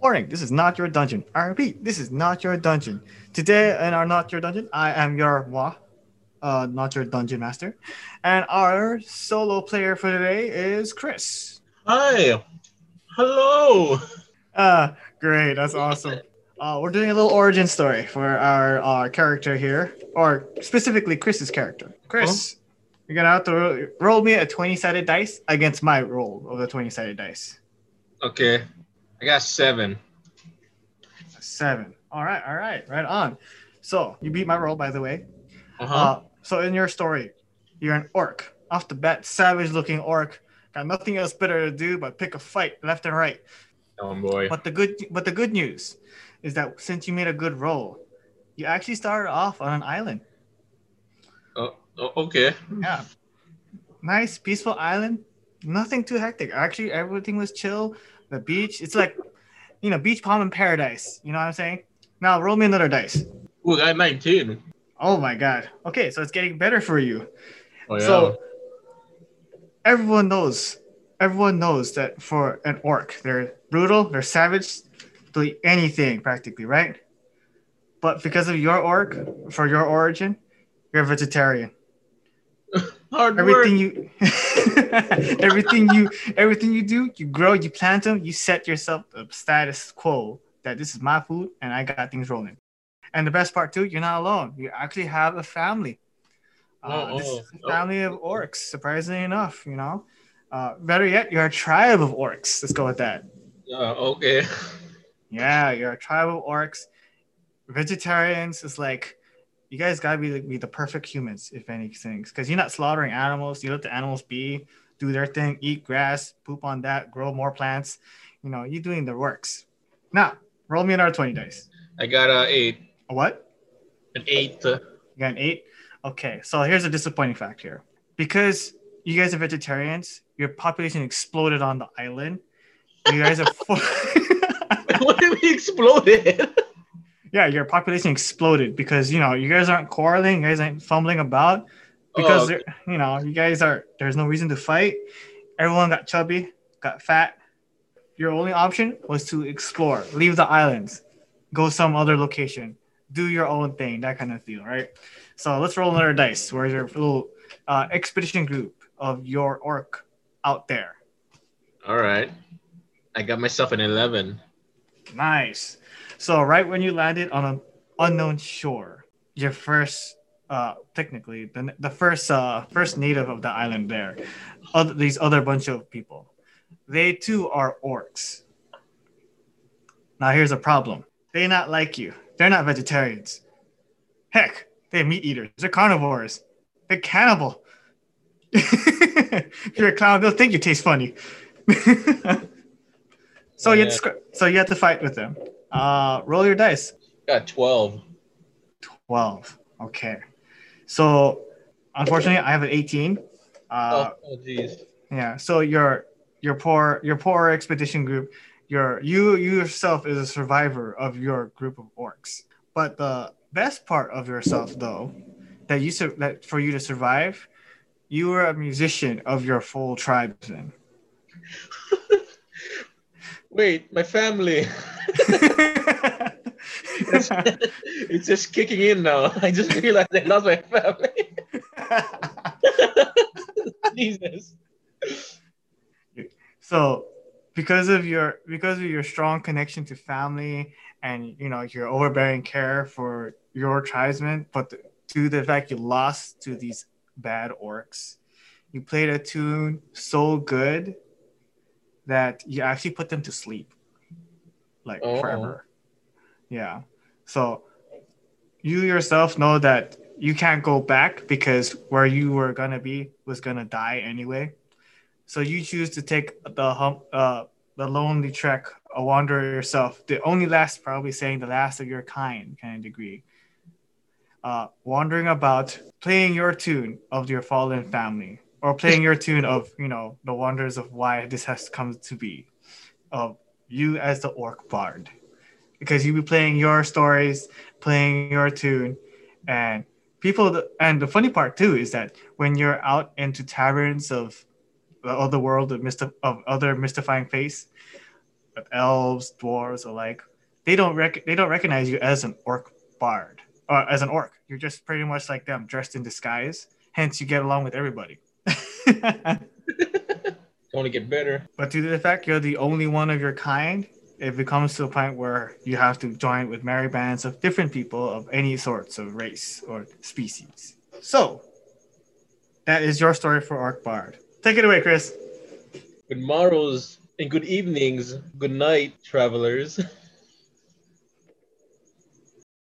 Warning, this is not your dungeon. I repeat, this is not your dungeon. Today in our Not Your Dungeon, I am your moi, uh, not your dungeon master. And our solo player for today is Chris. Hi. Hello. Uh, great, that's awesome. Uh, we're doing a little origin story for our uh, character here, or specifically Chris's character. Chris, you're gonna have to roll, roll me a 20 sided dice against my roll of the 20 sided dice. Okay. I got seven. Seven. All right, all right, right on. So you beat my roll, by the way. Uh-huh. Uh, so in your story, you're an orc. Off the bat, savage-looking orc. Got nothing else better to do but pick a fight left and right. oh boy. But the good, but the good news is that since you made a good roll, you actually started off on an island. Oh, oh, okay. Yeah, nice, peaceful island. Nothing too hectic. Actually, everything was chill. The beach, it's like, you know, beach palm in paradise. You know what I'm saying? Now roll me another dice. Ooh, I got 19. Oh my god. Okay, so it's getting better for you. Oh, yeah. So everyone knows, everyone knows that for an orc, they're brutal, they're savage, they'll eat anything practically, right? But because of your orc, for your origin, you're a vegetarian. Hard Everything work. you, everything you, everything you do, you grow, you plant them, you set yourself a status quo that this is my food and I got things rolling. And the best part too, you're not alone. You actually have a family. Uh, Oh, this oh, is a family of orcs, surprisingly enough, you know. Uh, better yet, you're a tribe of orcs. Let's go with that. Uh, okay. Yeah, you're a tribe of orcs. Vegetarians is like, you guys gotta be the, be the perfect humans, if anything, because you're not slaughtering animals. You let the animals be, do their thing, eat grass, poop on that, grow more plants. You know, you're doing the works. Now, roll me another 20 dice. I got a eight. A what? An eight. You got an eight? Okay, so here's a disappointing fact here. Because you guys are vegetarians, your population exploded on the island. You guys are full. what did we exploded? Yeah, your population exploded because you know you guys aren't quarreling, you guys aren't fumbling about because Oh. there- you know you guys are. There's no reason to fight. Everyone got chubby, got fat. Your only option was to explore, leave the islands, go some other location, do your own thing, that kind of deal, right? So let's roll another dice. Where's your little uh, expedition group of your orc out there? All right. I got myself an 11. Nice. So right when you landed on an unknown shore, your first, uh, technically the, the first, uh, first native of the island there, other, these other bunch of people, they too are orcs. Now here's a problem. They not like you. They're not vegetarians. Heck, they're meat eaters. They're carnivores. They're cannibal. if you're a clown, they'll think you taste funny. so you have to, so you have to fight with them. Uh, roll your dice. Got 12. 12. Okay. So unfortunately, I have an 18. Uh, oh, oh, jeez. yeah. So your your poor your poor expedition group, your you you yourself is a survivor of your group of orcs. But the best part of yourself, though, that you that for you to survive, you were a musician of your full tribesmen. Wait, my family. it's, it's just kicking in now. I just realized I lost my family. Jesus. so because of your because of your strong connection to family and you know your overbearing care for your tribesmen but to the fact you lost to these bad orcs you played a tune so good that you actually put them to sleep like Oh. forever yeah so you yourself know that you can't go back because where you were gonna be was gonna die anyway so you choose to take the hump, uh, the lonely trek, a wanderer yourself, the only last, probably saying the last of your kind, kind of degree. Uh, wandering about, playing your tune of your fallen family, or playing your tune of you know the wonders of why this has come to be, of you as the orc bard, because you be playing your stories, playing your tune, and people. And the funny part too is that when you're out into taverns of the other world of, of other mystifying face, elves, dwarves alike, they don't rec- they don't recognize you as an orc bard or as an orc. You're just pretty much like them, dressed in disguise. Hence, you get along with everybody. Only get better. But due to the fact you're the only one of your kind, if it comes to a point where you have to join with merry bands of different people of any sorts of race or species. So, that is your story for Orc Bard. Take it away, Chris. Good morrows and good evenings. Good night, travelers.